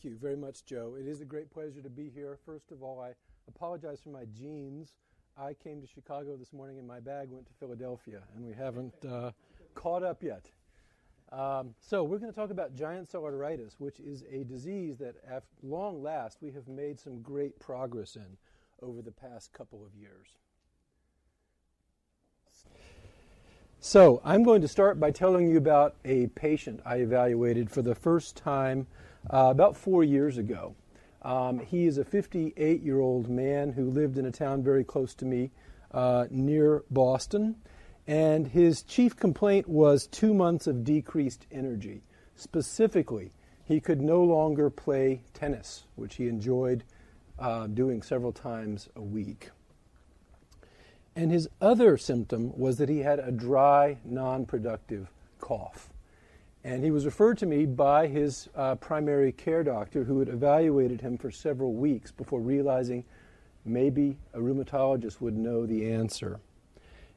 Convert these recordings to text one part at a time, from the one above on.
Thank you very much, Joe. It is a great pleasure to be here. First of all, I apologize for my jeans. I came to Chicago this morning and my bag went to Philadelphia, and we haven't uh, caught up yet. Um, so, we're going to talk about giant cell arteritis, which is a disease that, at long last, we have made some great progress in over the past couple of years. So, I'm going to start by telling you about a patient I evaluated for the first time uh, about four years ago. Um, he is a 58 year old man who lived in a town very close to me uh, near Boston. And his chief complaint was two months of decreased energy. Specifically, he could no longer play tennis, which he enjoyed uh, doing several times a week. And his other symptom was that he had a dry, non productive cough. And he was referred to me by his uh, primary care doctor, who had evaluated him for several weeks before realizing maybe a rheumatologist would know the answer.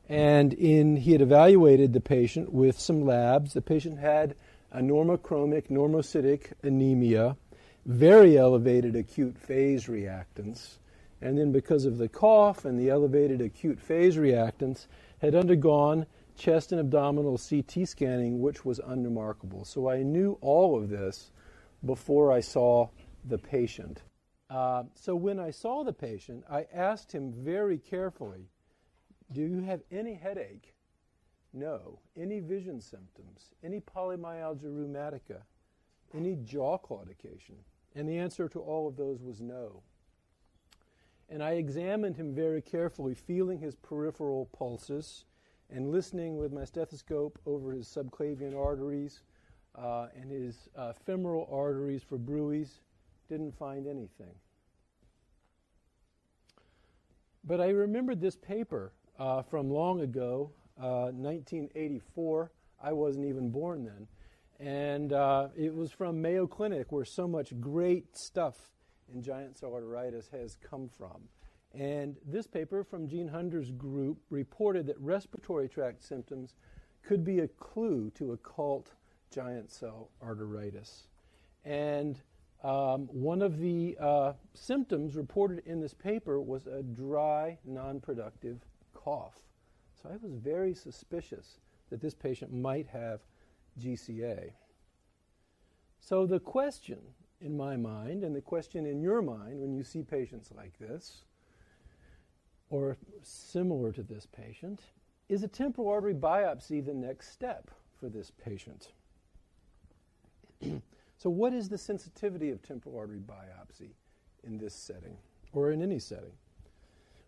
And in, he had evaluated the patient with some labs. The patient had a normochromic, normocytic anemia, very elevated acute phase reactants, and then because of the cough and the elevated acute phase reactants, had undergone chest and abdominal CT scanning, which was unremarkable. So I knew all of this before I saw the patient. Uh, so when I saw the patient, I asked him very carefully do you have any headache? No. Any vision symptoms? Any polymyalgia rheumatica? Any jaw claudication? And the answer to all of those was no. And I examined him very carefully, feeling his peripheral pulses and listening with my stethoscope over his subclavian arteries uh, and his uh, femoral arteries for bruits. Didn't find anything. But I remembered this paper uh, from long ago, 1984. Uh, I wasn't even born then. And uh, it was from Mayo Clinic, where so much great stuff in giant cell arteritis has come from. And this paper from Gene Hunder's group reported that respiratory tract symptoms could be a clue to occult giant cell arteritis. And um, one of the uh, symptoms reported in this paper was a dry, non productive cough. So I was very suspicious that this patient might have GCA. So the question in my mind, and the question in your mind when you see patients like this, or similar to this patient, is a temporal artery biopsy the next step for this patient? so, what is the sensitivity of temporal artery biopsy in this setting or in any setting?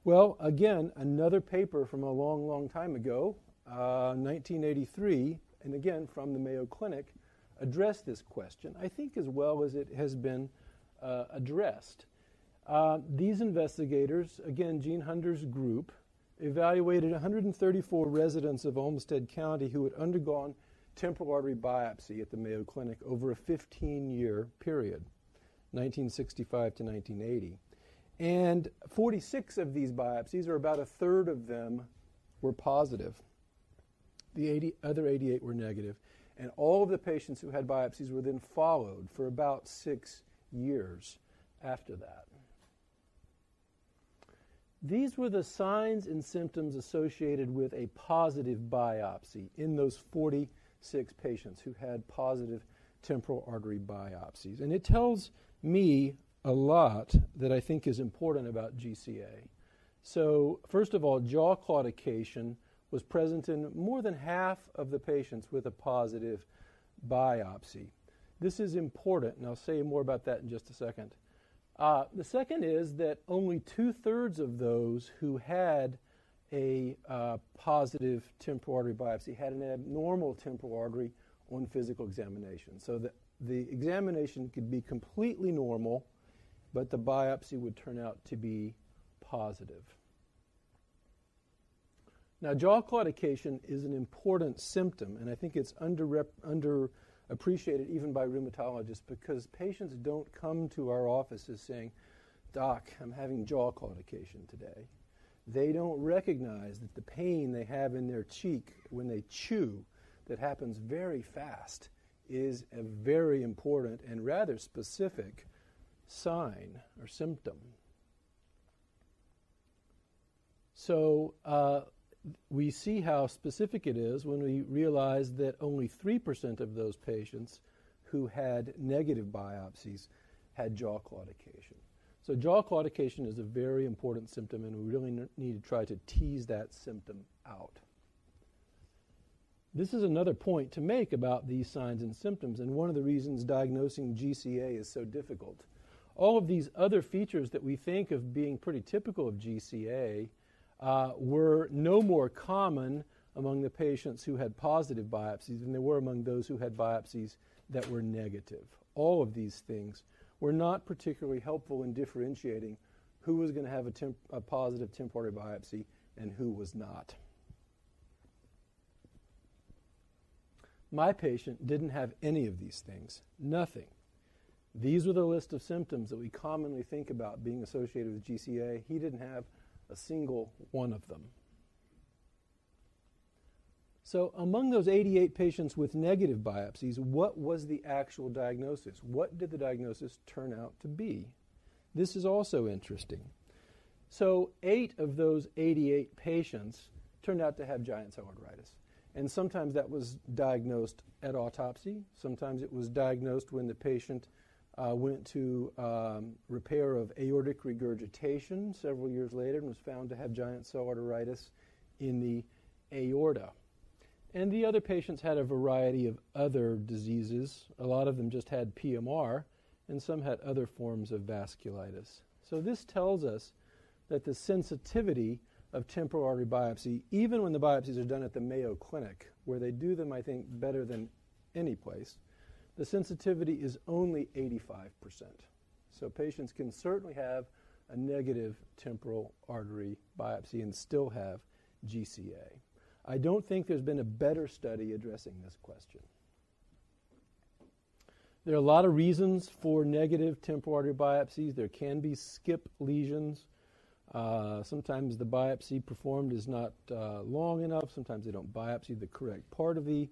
Well, again, another paper from a long, long time ago, uh, 1983, and again from the Mayo Clinic, addressed this question, I think as well as it has been uh, addressed. Uh, these investigators, again, Gene Hunder's group, evaluated 134 residents of Olmsted County who had undergone temporal artery biopsy at the Mayo Clinic over a 15 year period, 1965 to 1980. And 46 of these biopsies, or about a third of them, were positive. The 80, other 88 were negative. And all of the patients who had biopsies were then followed for about six years after that. These were the signs and symptoms associated with a positive biopsy in those 46 patients who had positive temporal artery biopsies. And it tells me a lot that I think is important about GCA. So, first of all, jaw claudication was present in more than half of the patients with a positive biopsy. This is important, and I'll say more about that in just a second. Uh, the second is that only two thirds of those who had a uh, positive temporal artery biopsy had an abnormal temporal artery on physical examination. So the, the examination could be completely normal but the biopsy would turn out to be positive. Now, jaw claudication is an important symptom, and I think it's under underappreciated even by rheumatologists because patients don't come to our offices saying, Doc, I'm having jaw claudication today. They don't recognize that the pain they have in their cheek when they chew, that happens very fast, is a very important and rather specific sign or symptom. So uh, we see how specific it is when we realize that only 3% of those patients who had negative biopsies had jaw claudication. So, jaw claudication is a very important symptom, and we really need to try to tease that symptom out. This is another point to make about these signs and symptoms, and one of the reasons diagnosing GCA is so difficult. All of these other features that we think of being pretty typical of GCA uh, were no more common among the patients who had positive biopsies than they were among those who had biopsies that were negative. All of these things were not particularly helpful in differentiating who was going to have a, temp- a positive temporary biopsy and who was not. My patient didn't have any of these things, nothing. These were the list of symptoms that we commonly think about being associated with GCA. He didn't have a single one of them. So, among those 88 patients with negative biopsies, what was the actual diagnosis? What did the diagnosis turn out to be? This is also interesting. So, eight of those 88 patients turned out to have giant cell arteritis. And sometimes that was diagnosed at autopsy, sometimes it was diagnosed when the patient uh, went to um, repair of aortic regurgitation several years later and was found to have giant cell arteritis in the aorta. And the other patients had a variety of other diseases. A lot of them just had PMR, and some had other forms of vasculitis. So this tells us that the sensitivity of temporal artery biopsy, even when the biopsies are done at the Mayo Clinic, where they do them, I think, better than any place, the sensitivity is only 85%. So patients can certainly have a negative temporal artery biopsy and still have GCA. I don't think there's been a better study addressing this question. There are a lot of reasons for negative temporal artery biopsies. There can be skip lesions. Uh, sometimes the biopsy performed is not uh, long enough. Sometimes they don't biopsy the correct part of the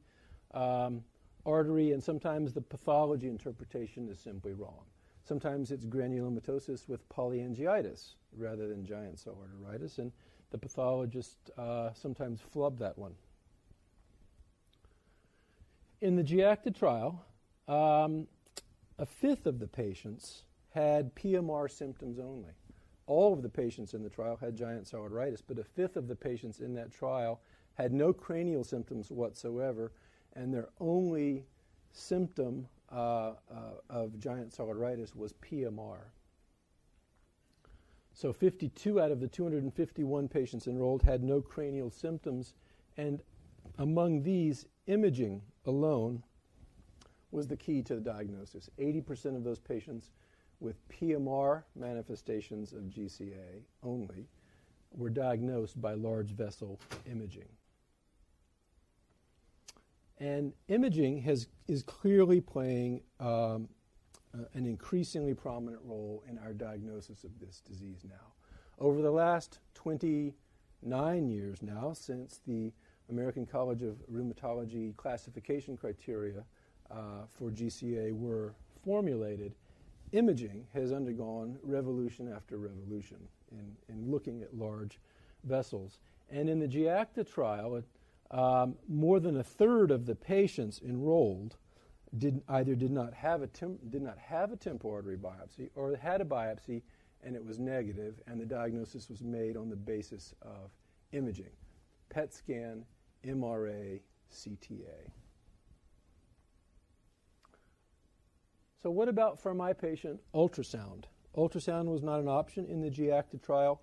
um, artery, and sometimes the pathology interpretation is simply wrong. Sometimes it's granulomatosis with polyangiitis rather than giant cell arteritis, and the pathologist uh, sometimes flub that one. In the GIACTA trial, um, a fifth of the patients had PMR symptoms only. All of the patients in the trial had giant cell arteritis, but a fifth of the patients in that trial had no cranial symptoms whatsoever, and their only symptom uh, uh, of giant cell arteritis was PMR. So 52 out of the 251 patients enrolled had no cranial symptoms, and among these, imaging alone was the key to the diagnosis. 80% of those patients with PMR manifestations of GCA only were diagnosed by large vessel imaging. And imaging has, is clearly playing um, uh, an increasingly prominent role in our diagnosis of this disease now. Over the last 29 years now, since the American College of Rheumatology classification criteria uh, for GCA were formulated, imaging has undergone revolution after revolution in, in looking at large vessels. And in the GIACTA trial, um, more than a third of the patients enrolled did, either did not have a did not have a temporal artery biopsy or had a biopsy and it was negative, and the diagnosis was made on the basis of imaging, PET scan, MRA, CTA. So, what about for my patient ultrasound? Ultrasound was not an option in the GIACTA trial.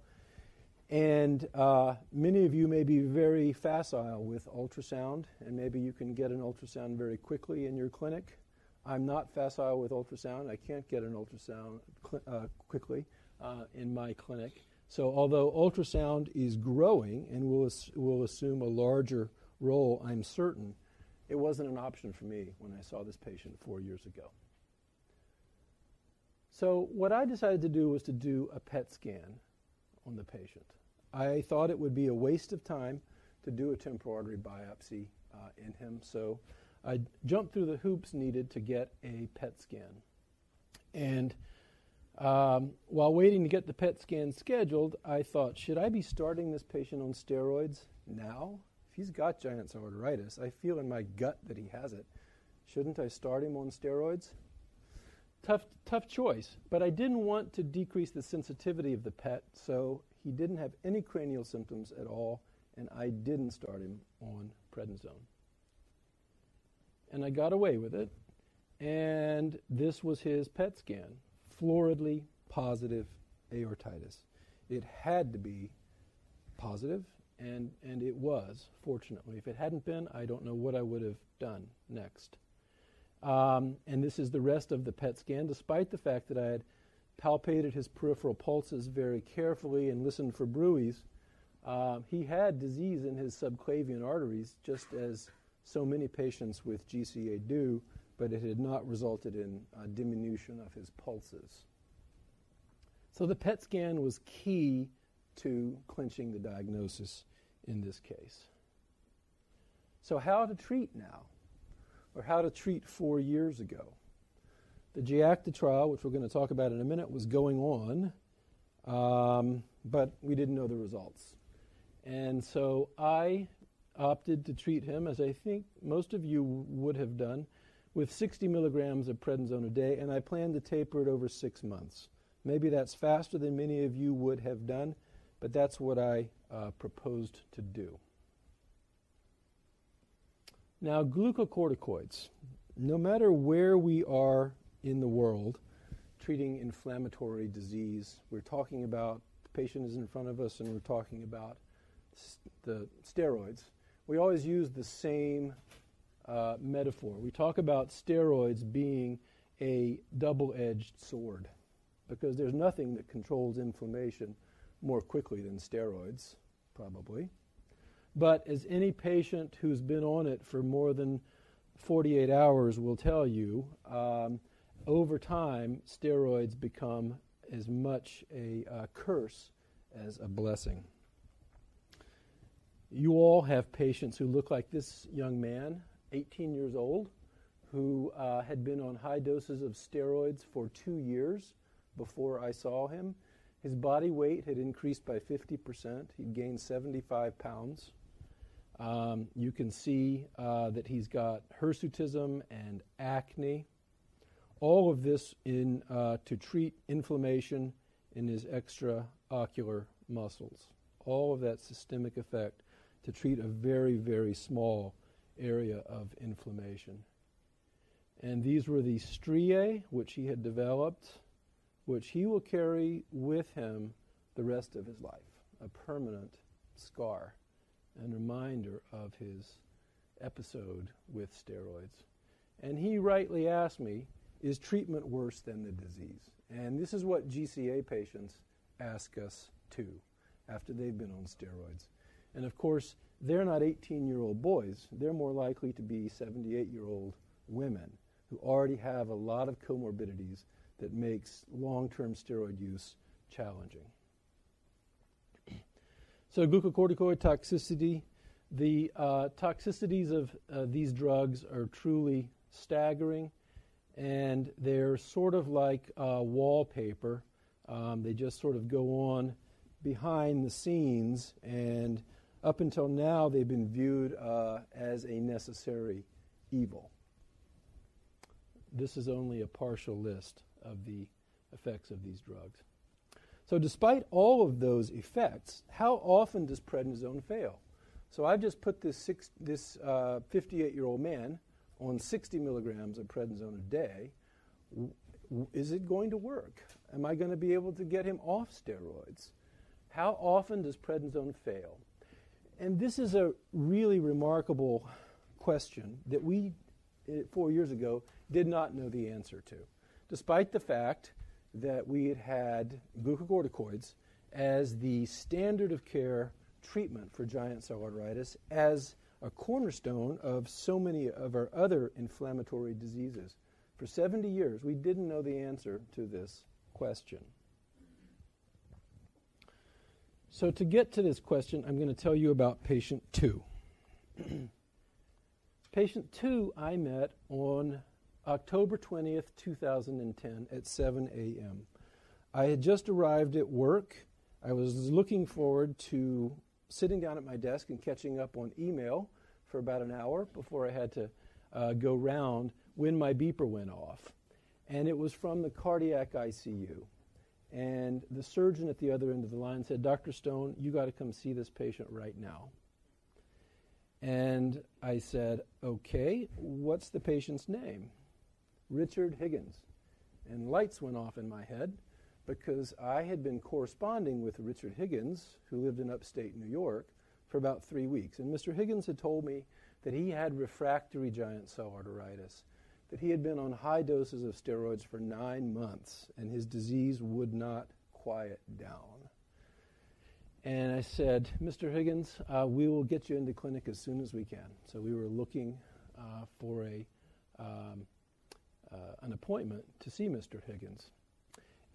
And uh, many of you may be very facile with ultrasound, and maybe you can get an ultrasound very quickly in your clinic. I'm not facile with ultrasound. I can't get an ultrasound cl- uh, quickly uh, in my clinic. So, although ultrasound is growing and will, ass- will assume a larger role, I'm certain, it wasn't an option for me when I saw this patient four years ago. So, what I decided to do was to do a PET scan on the patient. I thought it would be a waste of time to do a temporal artery biopsy uh, in him, so I jumped through the hoops needed to get a PET scan. And um, while waiting to get the PET scan scheduled, I thought, should I be starting this patient on steroids now? If he's got giant cell arteritis, I feel in my gut that he has it. Shouldn't I start him on steroids? Tough, tough choice. But I didn't want to decrease the sensitivity of the PET, so he didn't have any cranial symptoms at all, and I didn't start him on prednisone. And I got away with it, and this was his PET scan floridly positive aortitis. It had to be positive, and, and it was, fortunately. If it hadn't been, I don't know what I would have done next. Um, and this is the rest of the PET scan, despite the fact that I had palpated his peripheral pulses very carefully and listened for bruits. Uh, he had disease in his subclavian arteries, just as so many patients with GCA do, but it had not resulted in a diminution of his pulses. So the PET scan was key to clinching the diagnosis in this case. So, how to treat now, or how to treat four years ago? The GIACTA trial, which we're going to talk about in a minute, was going on, um, but we didn't know the results. And so I opted to treat him, as I think most of you would have done, with 60 milligrams of prednisone a day, and I plan to taper it over six months. Maybe that's faster than many of you would have done, but that's what I uh, proposed to do. Now, glucocorticoids. No matter where we are in the world treating inflammatory disease, we're talking about the patient is in front of us and we're talking about the steroids. We always use the same uh, metaphor. We talk about steroids being a double edged sword because there's nothing that controls inflammation more quickly than steroids, probably. But as any patient who's been on it for more than 48 hours will tell you, um, over time, steroids become as much a uh, curse as a blessing. You all have patients who look like this young man, 18 years old, who uh, had been on high doses of steroids for two years before I saw him. His body weight had increased by 50%. He'd gained 75 pounds. Um, you can see uh, that he's got hirsutism and acne. All of this in, uh, to treat inflammation in his extraocular muscles. All of that systemic effect to treat a very, very small area of inflammation. And these were the striae which he had developed which he will carry with him the rest of his life, a permanent scar and reminder of his episode with steroids. And he rightly asked me, is treatment worse than the disease? And this is what GCA patients ask us too after they've been on steroids. And of course, they're not 18 year old boys, they're more likely to be 78 year old women who already have a lot of comorbidities that makes long term steroid use challenging. So, glucocorticoid toxicity. The uh, toxicities of uh, these drugs are truly staggering, and they're sort of like uh, wallpaper. Um, they just sort of go on behind the scenes, and up until now, they've been viewed uh, as a necessary evil. This is only a partial list of the effects of these drugs. So, despite all of those effects, how often does prednisone fail? So, I've just put this 58 this, uh, year old man on 60 milligrams of prednisone a day. Is it going to work? Am I going to be able to get him off steroids? How often does prednisone fail? And this is a really remarkable question that we, eh, four years ago, did not know the answer to despite the fact that we had had glucocorticoids as the standard of care treatment for giant cell arteritis as a cornerstone of so many of our other inflammatory diseases. For 70 years, we didn't know the answer to this question. So, to get to this question, I'm going to tell you about patient two. Patient two I met on October 20th, 2010 at 7 a.m. I had just arrived at work. I was looking forward to sitting down at my desk and catching up on email for about an hour before I had to uh, go round when my beeper went off. And it was from the cardiac ICU. And the surgeon at the other end of the line said, Dr. Stone, you got to come see this patient right now. And I said, Okay, what's the patient's name? Richard Higgins. And lights went off in my head because I had been corresponding with Richard Higgins, who lived in upstate New York, for about three weeks. And Mr. Higgins had told me that he had refractory giant cell arteritis, that he had been on high doses of steroids for nine months, and his disease would not quiet down. And I said, Mr. Higgins, uh, we will get you into clinic as soon as we can. So we were looking uh, for a, um, uh, an appointment to see Mr. Higgins.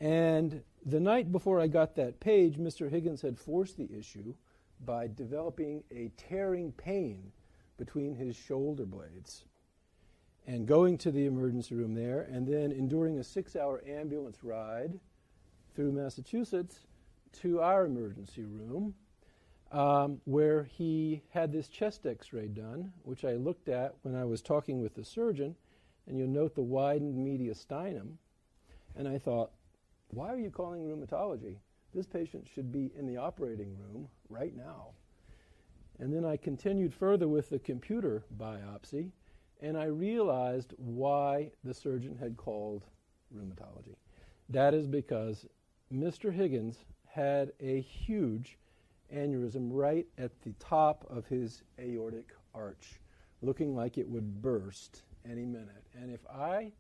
And the night before I got that page, Mr. Higgins had forced the issue by developing a tearing pain between his shoulder blades and going to the emergency room there and then enduring a six hour ambulance ride through Massachusetts to our emergency room um, where he had this chest x ray done, which I looked at when I was talking with the surgeon. And you'll note the widened mediastinum. And I thought, why are you calling rheumatology? This patient should be in the operating room right now. And then I continued further with the computer biopsy, and I realized why the surgeon had called rheumatology. That is because Mr. Higgins had a huge aneurysm right at the top of his aortic arch, looking like it would burst any minute. And if I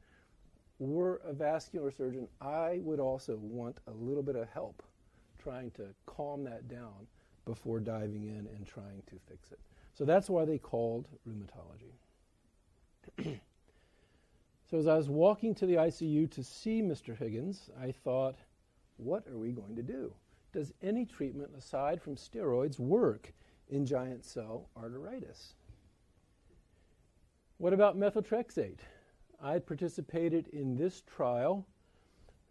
were a vascular surgeon, I would also want a little bit of help trying to calm that down before diving in and trying to fix it. So that's why they called rheumatology. so as I was walking to the ICU to see Mr. Higgins, I thought, what are we going to do? Does any treatment aside from steroids work in giant cell arteritis? What about methotrexate? I participated in this trial,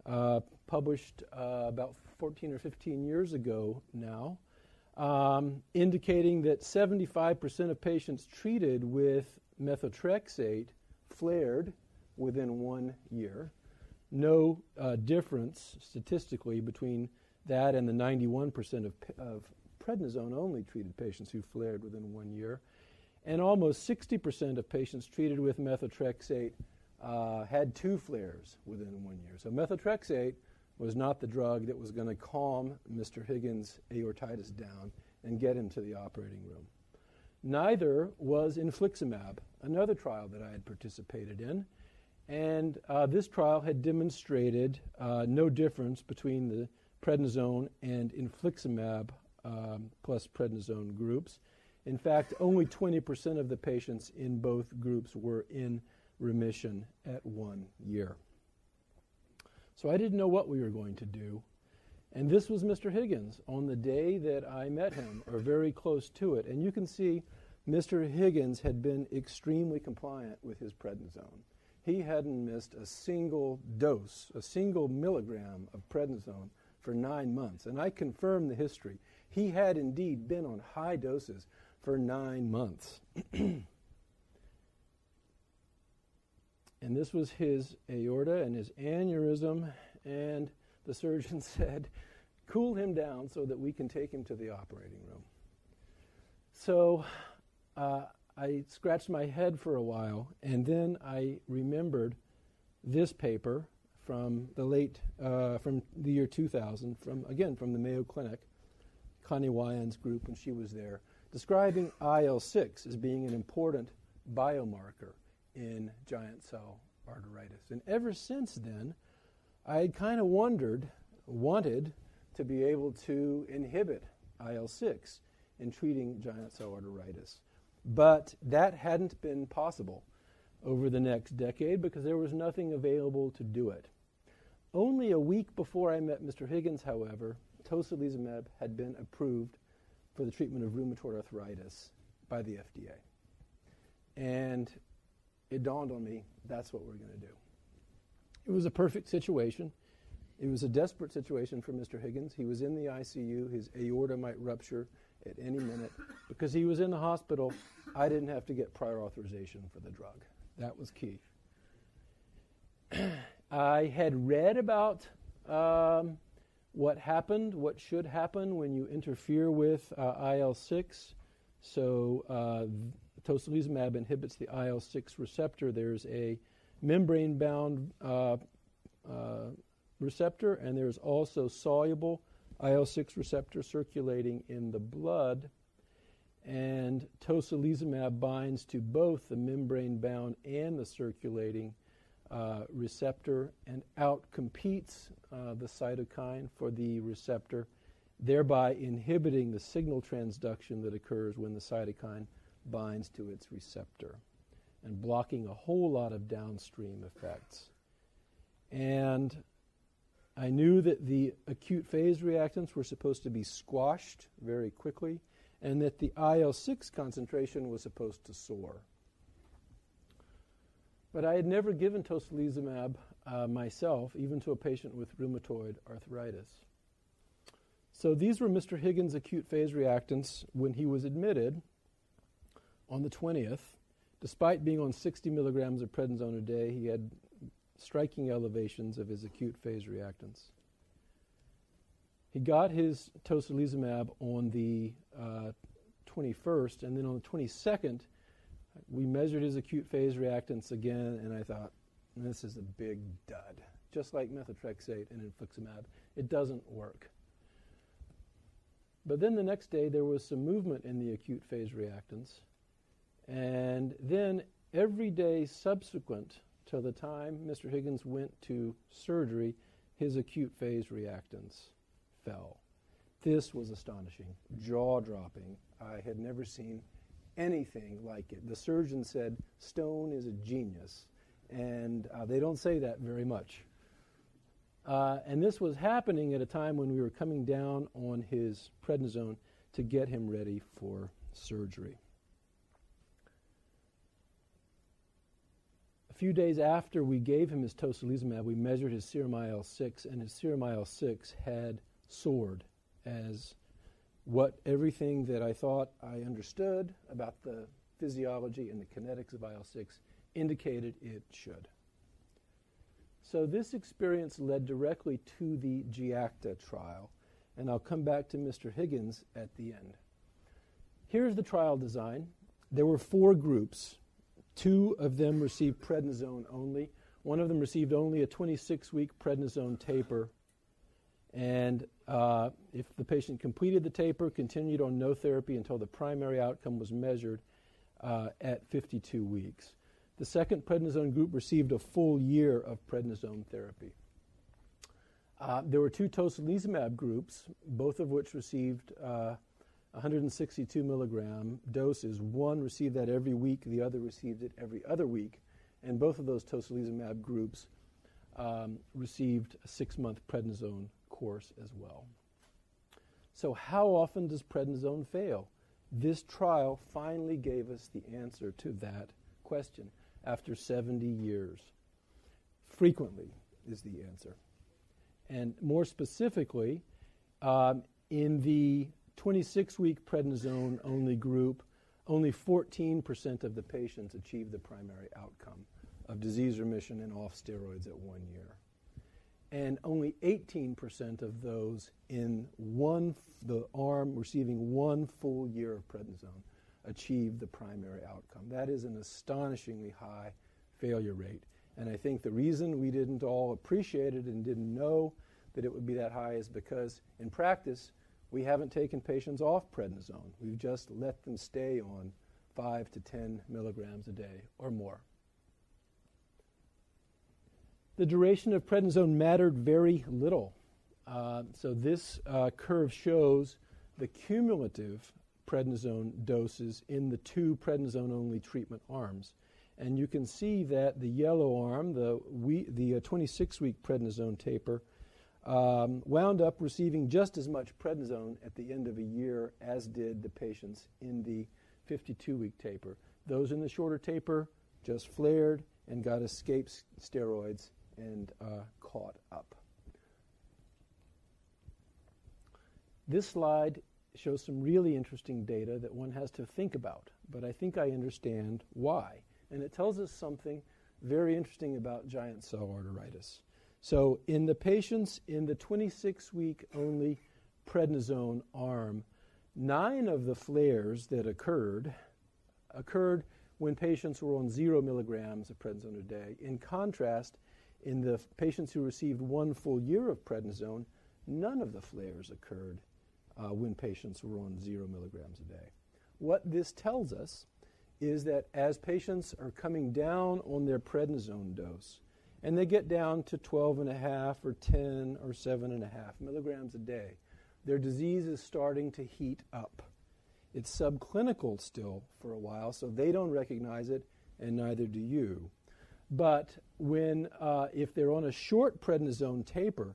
uh, published uh, about 14 or 15 years ago now, um, indicating that 75% of patients treated with methotrexate flared within one year. No uh, difference statistically between that and the 91% of, of prednisone only treated patients who flared within one year. And almost 60% of patients treated with methotrexate uh, had two flares within one year. So methotrexate was not the drug that was going to calm Mr. Higgins' aortitis down and get him to the operating room. Neither was infliximab, another trial that I had participated in. And uh, this trial had demonstrated uh, no difference between the prednisone and infliximab um, plus prednisone groups. In fact, only 20% of the patients in both groups were in remission at one year. So I didn't know what we were going to do. And this was Mr. Higgins on the day that I met him, or very close to it. And you can see Mr. Higgins had been extremely compliant with his prednisone. He hadn't missed a single dose, a single milligram of prednisone for nine months. And I confirmed the history. He had indeed been on high doses for nine months. and this was his aorta and his aneurysm, and the surgeon said, cool him down so that we can take him to the operating room. So uh, I scratched my head for a while, and then I remembered this paper from the late, uh, from the year 2000, from again from the Mayo Clinic, Connie Weyand's group when she was there, describing IL-6 as being an important biomarker in giant cell arteritis. And ever since then, I had kind of wondered, wanted to be able to inhibit IL 6 in treating giant cell arteritis. But that hadn't been possible over the next decade because there was nothing available to do it. Only a week before I met Mr. Higgins, however, tocilizumab had been approved for the treatment of rheumatoid arthritis by the FDA. And it dawned on me that's what we're going to do. It was a perfect situation. It was a desperate situation for Mr. Higgins. He was in the ICU. His aorta might rupture at any minute. Because he was in the hospital, I didn't have to get prior authorization for the drug. That was key. I had read about um, what happened, what should happen when you interfere with uh, IL 6. So, uh, tocilizumab inhibits the IL 6 receptor. There's a membrane bound uh, uh, receptor, and there's also soluble IL 6 receptor circulating in the blood. And tocilizumab binds to both the membrane bound and the circulating uh, receptor and outcompetes uh, the cytokine for the receptor, thereby inhibiting the signal transduction that occurs when the cytokine binds to its receptor and blocking a whole lot of downstream effects. And I knew that the acute phase reactants were supposed to be squashed very quickly and that the IL 6 concentration was supposed to soar. But I had never given tocilizumab uh, myself, even to a patient with rheumatoid arthritis. So these were Mr. Higgins' acute phase reactants when he was admitted on the 20th. Despite being on 60 milligrams of prednisone a day, he had striking elevations of his acute phase reactants. He got his tocilizumab on the uh, 21st, and then on the 22nd, we measured his acute phase reactants again, and I thought, this is a big dud. Just like methotrexate and infliximab, it doesn't work. But then the next day, there was some movement in the acute phase reactants. And then every day subsequent to the time Mr. Higgins went to surgery, his acute phase reactants fell. This was astonishing, jaw dropping. I had never seen anything like it. The surgeon said, Stone is a genius. And uh, they don't say that very much. Uh, and this was happening at a time when we were coming down on his prednisone to get him ready for surgery. Few days after we gave him his tocilizumab, we measured his serum IL 6, and his serum IL 6 had soared as what everything that I thought I understood about the physiology and the kinetics of IL 6 indicated it should. So this experience led directly to the GIACTA trial, and I'll come back to Mr. Higgins at the end. Here's the trial design. There were four groups. Two of them received prednisone only. One of them received only a 26 week prednisone taper and uh, if the patient completed the taper, continued on no therapy until the primary outcome was measured uh, at 52 weeks. The second prednisone group received a full year of prednisone therapy. Uh, there were two tocilizumab groups, both of which received uh, 162 milligram doses. One received that every week, the other received it every other week. And both of those tocilizumab groups um, received a six month prednisone course as well. So, how often does prednisone fail? This trial finally gave us the answer to that question after 70 years. Frequently is the answer. And more specifically, um, in the 26 week prednisone only group, only 14% of the patients achieved the primary outcome of disease remission and off steroids at one year and only 18% of those in one the arm receiving one full year of prednisone achieved the primary outcome. That is an astonishingly high failure rate. And I think the reason we didn't all appreciate it and didn't know that it would be that high is because in practice we haven't taken patients off prednisone. We've just let them stay on 5 to 10 milligrams a day or more. The duration of prednisone mattered very little. Uh, so this uh, curve shows the cumulative prednisone doses in the two prednisone only treatment arms. And you can see that the yellow arm, the, the 26 uh, week prednisone taper, um, wound up receiving just as much prednisone at the end of a year as did the patients in the 52 week taper. Those in the shorter taper just flared and got escape steroids and uh, caught up. This slide shows some really interesting data that one has to think about, but I think I understand why. And it tells us something very interesting about giant cell arteritis. So, in the patients in the 26 week only prednisone arm, nine of the flares that occurred occurred when patients were on zero milligrams of prednisone a day. In contrast, in the patients who received one full year of prednisone, none of the flares occurred uh, when patients were on zero milligrams a day. What this tells us is that as patients are coming down on their prednisone dose, and they get down to 12 and a half or 10 or 7 and a half milligrams a day, their disease is starting to heat up. It's subclinical still for a while, so they don't recognize it, and neither do you. But when, uh, if they're on a short prednisone taper,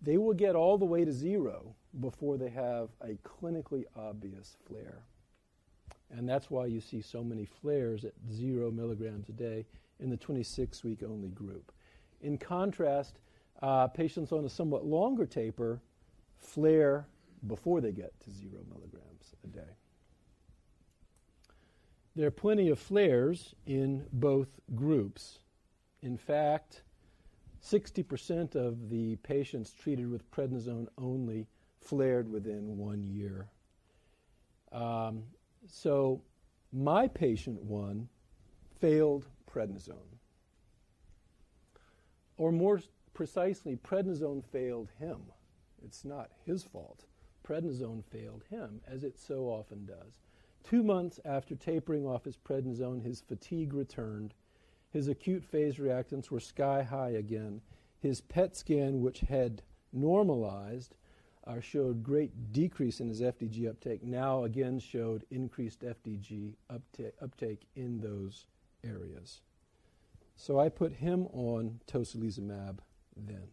they will get all the way to zero before they have a clinically obvious flare. And that's why you see so many flares at zero milligrams a day in the 26 week only group. In contrast, uh, patients on a somewhat longer taper flare before they get to zero milligrams a day. There are plenty of flares in both groups. In fact, 60% of the patients treated with prednisone only flared within one year. Um, so, my patient one failed prednisone. Or more precisely, prednisone failed him. It's not his fault. Prednisone failed him, as it so often does. Two months after tapering off his prednisone, his fatigue returned. His acute phase reactants were sky high again. His PET scan, which had normalized, uh, showed great decrease in his FDG uptake. Now again showed increased FDG upta- uptake in those areas. So I put him on tocilizumab then.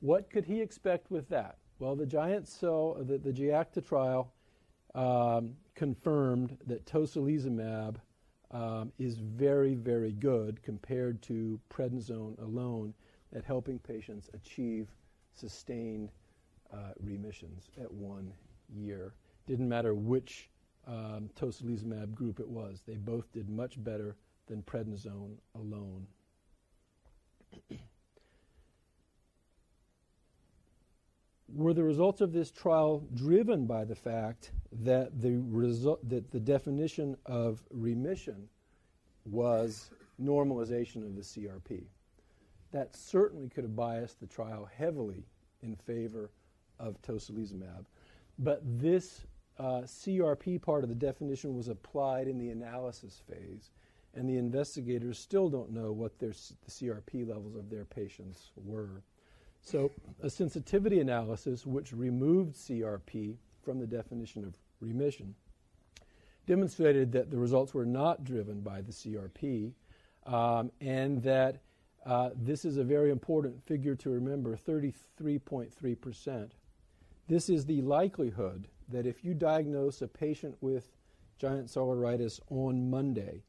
What could he expect with that? Well, the giant cell, the, the GIACTA trial um, confirmed that tocilizumab um, is very, very good compared to prednisone alone at helping patients achieve sustained uh, remissions at one year. Didn't matter which um, tocilizumab group it was, they both did much better than prednisone alone. Were the results of this trial driven by the fact that the, result, that the definition of remission was normalization of the CRP? That certainly could have biased the trial heavily in favor of tocilizumab. But this uh, CRP part of the definition was applied in the analysis phase, and the investigators still don't know what their, the CRP levels of their patients were. So, a sensitivity analysis which removed CRP from the definition of remission demonstrated that the results were not driven by the CRP um, and that uh, this is a very important figure to remember 33.3%. This is the likelihood that if you diagnose a patient with giant cell arteritis on Monday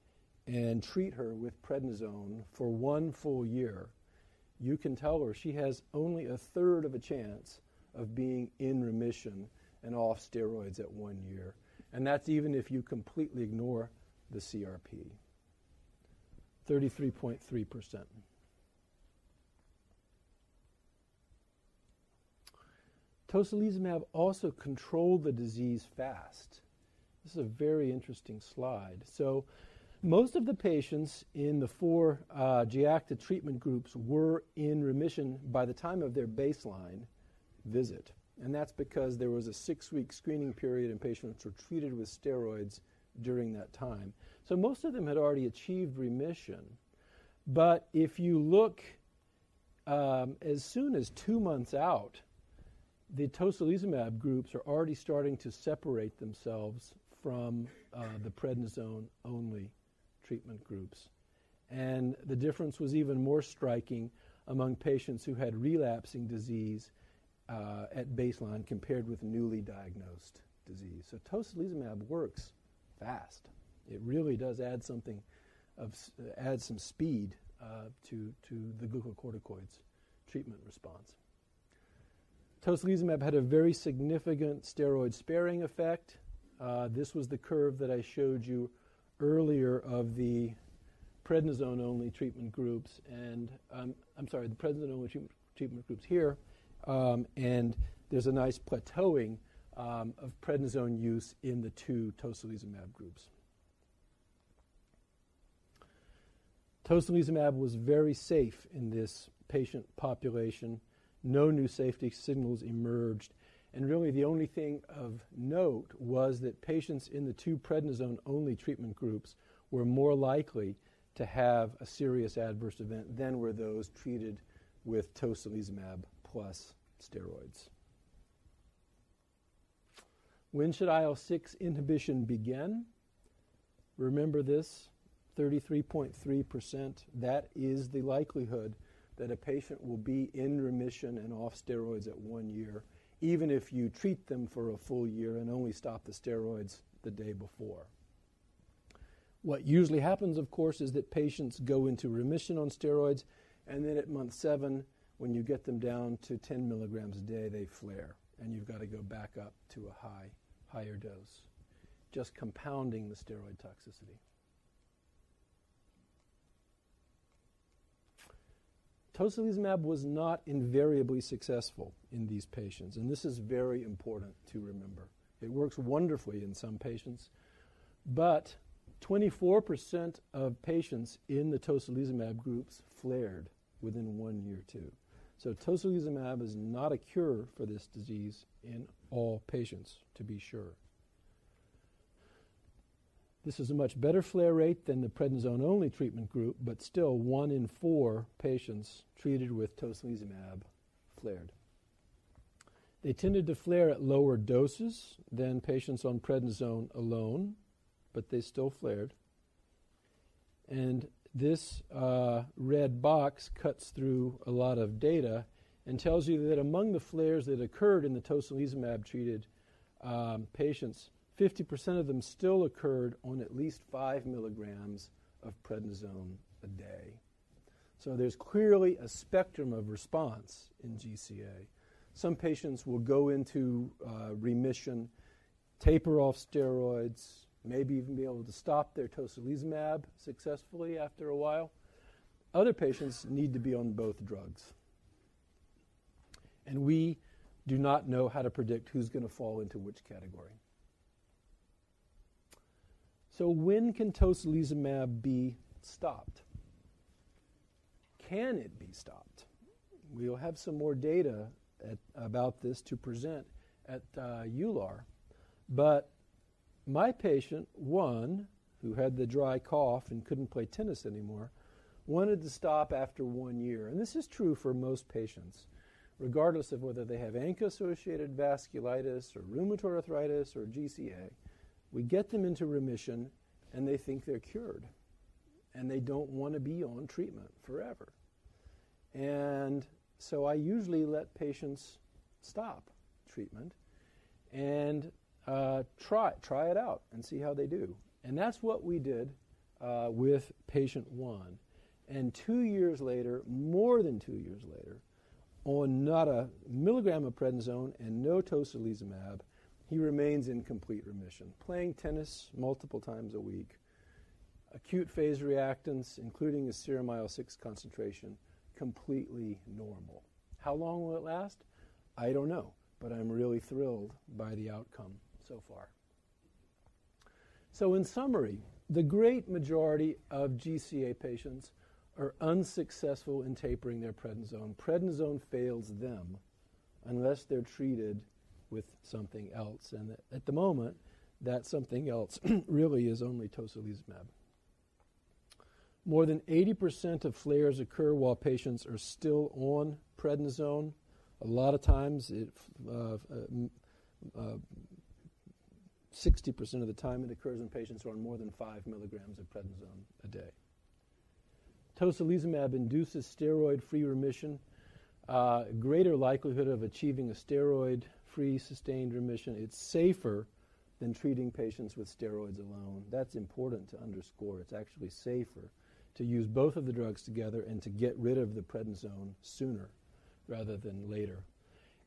and treat her with prednisone for one full year, you can tell her she has only a third of a chance of being in remission and off steroids at one year. And that's even if you completely ignore the CRP. 33.3%. Tocilizumab also controlled the disease fast. This is a very interesting slide. So, most of the patients in the four uh, GIACTA treatment groups were in remission by the time of their baseline visit. And that's because there was a six week screening period and patients were treated with steroids during that time. So most of them had already achieved remission. But if you look um, as soon as two months out, the tocilizumab groups are already starting to separate themselves from uh, the prednisone only treatment groups. And the difference was even more striking among patients who had relapsing disease uh, at baseline compared with newly diagnosed disease. So tocilizumab works fast It really does add something, of add some speed uh, to to the glucocorticoids treatment response. Tocilizumab had a very significant steroid sparing effect. Uh, this was the curve that I showed you earlier of the prednisone only treatment groups, and um, I'm sorry, the prednisone only treatment, treatment groups here, um, and there's a nice plateauing um, of prednisone use in the two tocilizumab groups. Tocilizumab was very safe in this patient population. No new safety signals emerged. And really, the only thing of note was that patients in the two prednisone only treatment groups were more likely to have a serious adverse event than were those treated with tocilizumab plus steroids. When should IL 6 inhibition begin? Remember this 33.3%. That is the likelihood that a patient will be in remission and off steroids at one year, even if you treat them for a full year and only stop the steroids the day before. What usually happens, of course, is that patients go into remission on steroids, and then at month seven, when you get them down to 10 milligrams a day, they flare, and you've got to go back up to a high, higher dose, just compounding the steroid toxicity. Tocilizumab was not invariably successful in these patients, and this is very important to remember. It works wonderfully in some patients, but 24% of patients in the tocilizumab groups flared within one year, too. So, tocilizumab is not a cure for this disease in all patients, to be sure. This is a much better flare rate than the prednisone only treatment group, but still, one in four patients treated with tocilizumab flared. They tended to flare at lower doses than patients on prednisone alone, but they still flared. And this uh, red box cuts through a lot of data and tells you that among the flares that occurred in the tocilizumab treated um, patients, 50% of them still occurred on at least 5 milligrams of prednisone a day. So there's clearly a spectrum of response in GCA. Some patients will go into uh, remission, taper off steroids, maybe even be able to stop their tocilizumab successfully after a while. Other patients need to be on both drugs. And we do not know how to predict who's going to fall into which category. So, when can tocilizumab be stopped? Can it be stopped? We'll have some more data at, about this to present at uh, EULAR. But my patient, one, who had the dry cough and couldn't play tennis anymore, wanted to stop after one year. And this is true for most patients, regardless of whether they have ANCA associated vasculitis or rheumatoid arthritis or GCA. We get them into remission and they think they're cured. And they don't want to be on treatment forever. And so I usually let patients stop treatment and uh, try try it out and see how they do. And that's what we did uh, with patient one. And two years later, more than two years later, on not a milligram of prednisone and no tocilizumab, he remains in complete remission, playing tennis multiple times a week. Acute phase reactants, including a serum IL 6 concentration, completely normal. How long will it last? I don't know, but I'm really thrilled by the outcome so far. So, in summary, the great majority of GCA patients are unsuccessful in tapering their prednisone. Prednisone fails them unless they're treated with something else. And at the moment, that something else really is only tocilizumab. More than 80% of flares occur while patients are still on prednisone. A lot of times, it, uh, uh, 60% of the time, it occurs in patients who are on more than 5 milligrams of prednisone a day. Tocilizumab induces steroid free remission, uh, greater likelihood of achieving a steroid free sustained remission. It's safer than treating patients with steroids alone. That's important to underscore. It's actually safer to use both of the drugs together and to get rid of the prednisone sooner rather than later.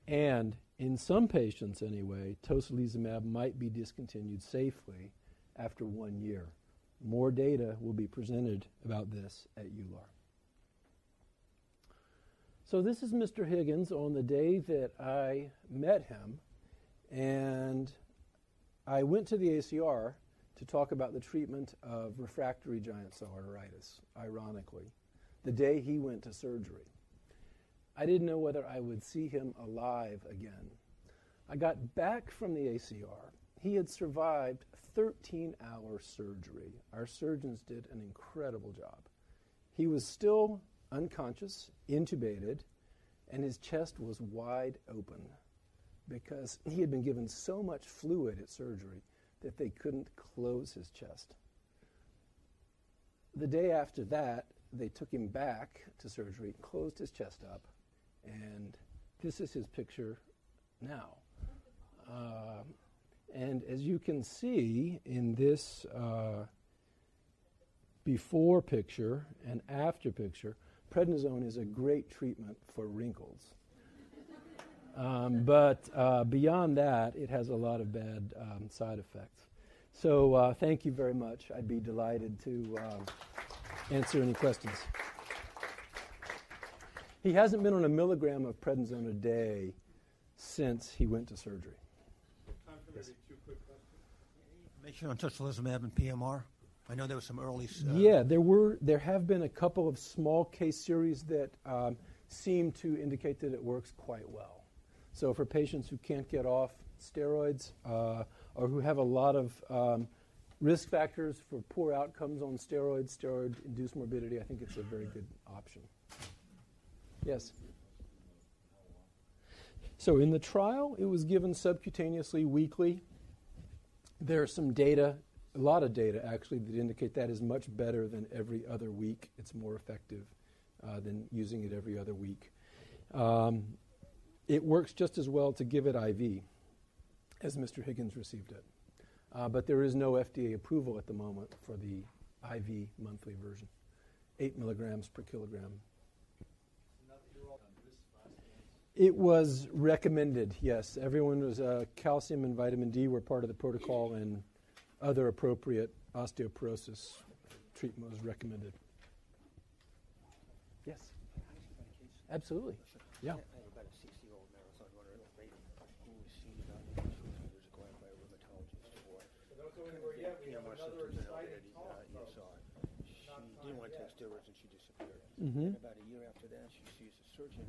And in some patients, anyway, tocilizumab might be discontinued safely after one year. More data will be presented about this at EULAR. So, this is Mr. Higgins on the day that I met him, and I went to the ACR to talk about the treatment of refractory giant cell arteritis, ironically, the day he went to surgery. I didn't know whether I would see him alive again. I got back from the ACR. He had survived 13 hour surgery. Our surgeons did an incredible job. He was still unconscious, intubated, and his chest was wide open because he had been given so much fluid at surgery that they couldn't close his chest. The day after that, they took him back to surgery, closed his chest up, and this is his picture now. Uh, and as you can see in this uh, before picture and after picture, prednisone is a great treatment for wrinkles. Um, but uh, beyond that, it has a lot of bad um, side effects. So uh, thank you very much. I'd be delighted to uh, answer any questions. He hasn't been on a milligram of prednisone a day since he went to surgery. Time for maybe two quick questions. On tocilizumab and PMR. I know there were some early. Uh, yeah, there were. There have been a couple of small case series that um, seem to indicate that it works quite well. So for patients who can't get off steroids uh, or who have a lot of um, risk factors for poor outcomes on steroids, steroid-induced morbidity, I think it's a very good option. Yes. So in the trial, it was given subcutaneously weekly. There are some data, a lot of data actually, that indicate that is much better than every other week. It's more effective uh, than using it every other week. Um, it works just as well to give it IV as Mr. Higgins received it. Uh, but there is no FDA approval at the moment for the IV monthly version, 8 milligrams per kilogram It was recommended, yes. Everyone was, uh, calcium and vitamin D were part of the protocol, and other appropriate osteoporosis treatment was recommended. Yes. Absolutely. Yeah. I have about a 60 year old marathon runner lady who was seen about two years ago by a rheumatologist for. For those who were yet, we have PMR another symptoms and exciting talk, folks. ESR. She Not didn't want to time take yet. steroids and she disappeared. Mhm. And about a year after that, she sees a surgeon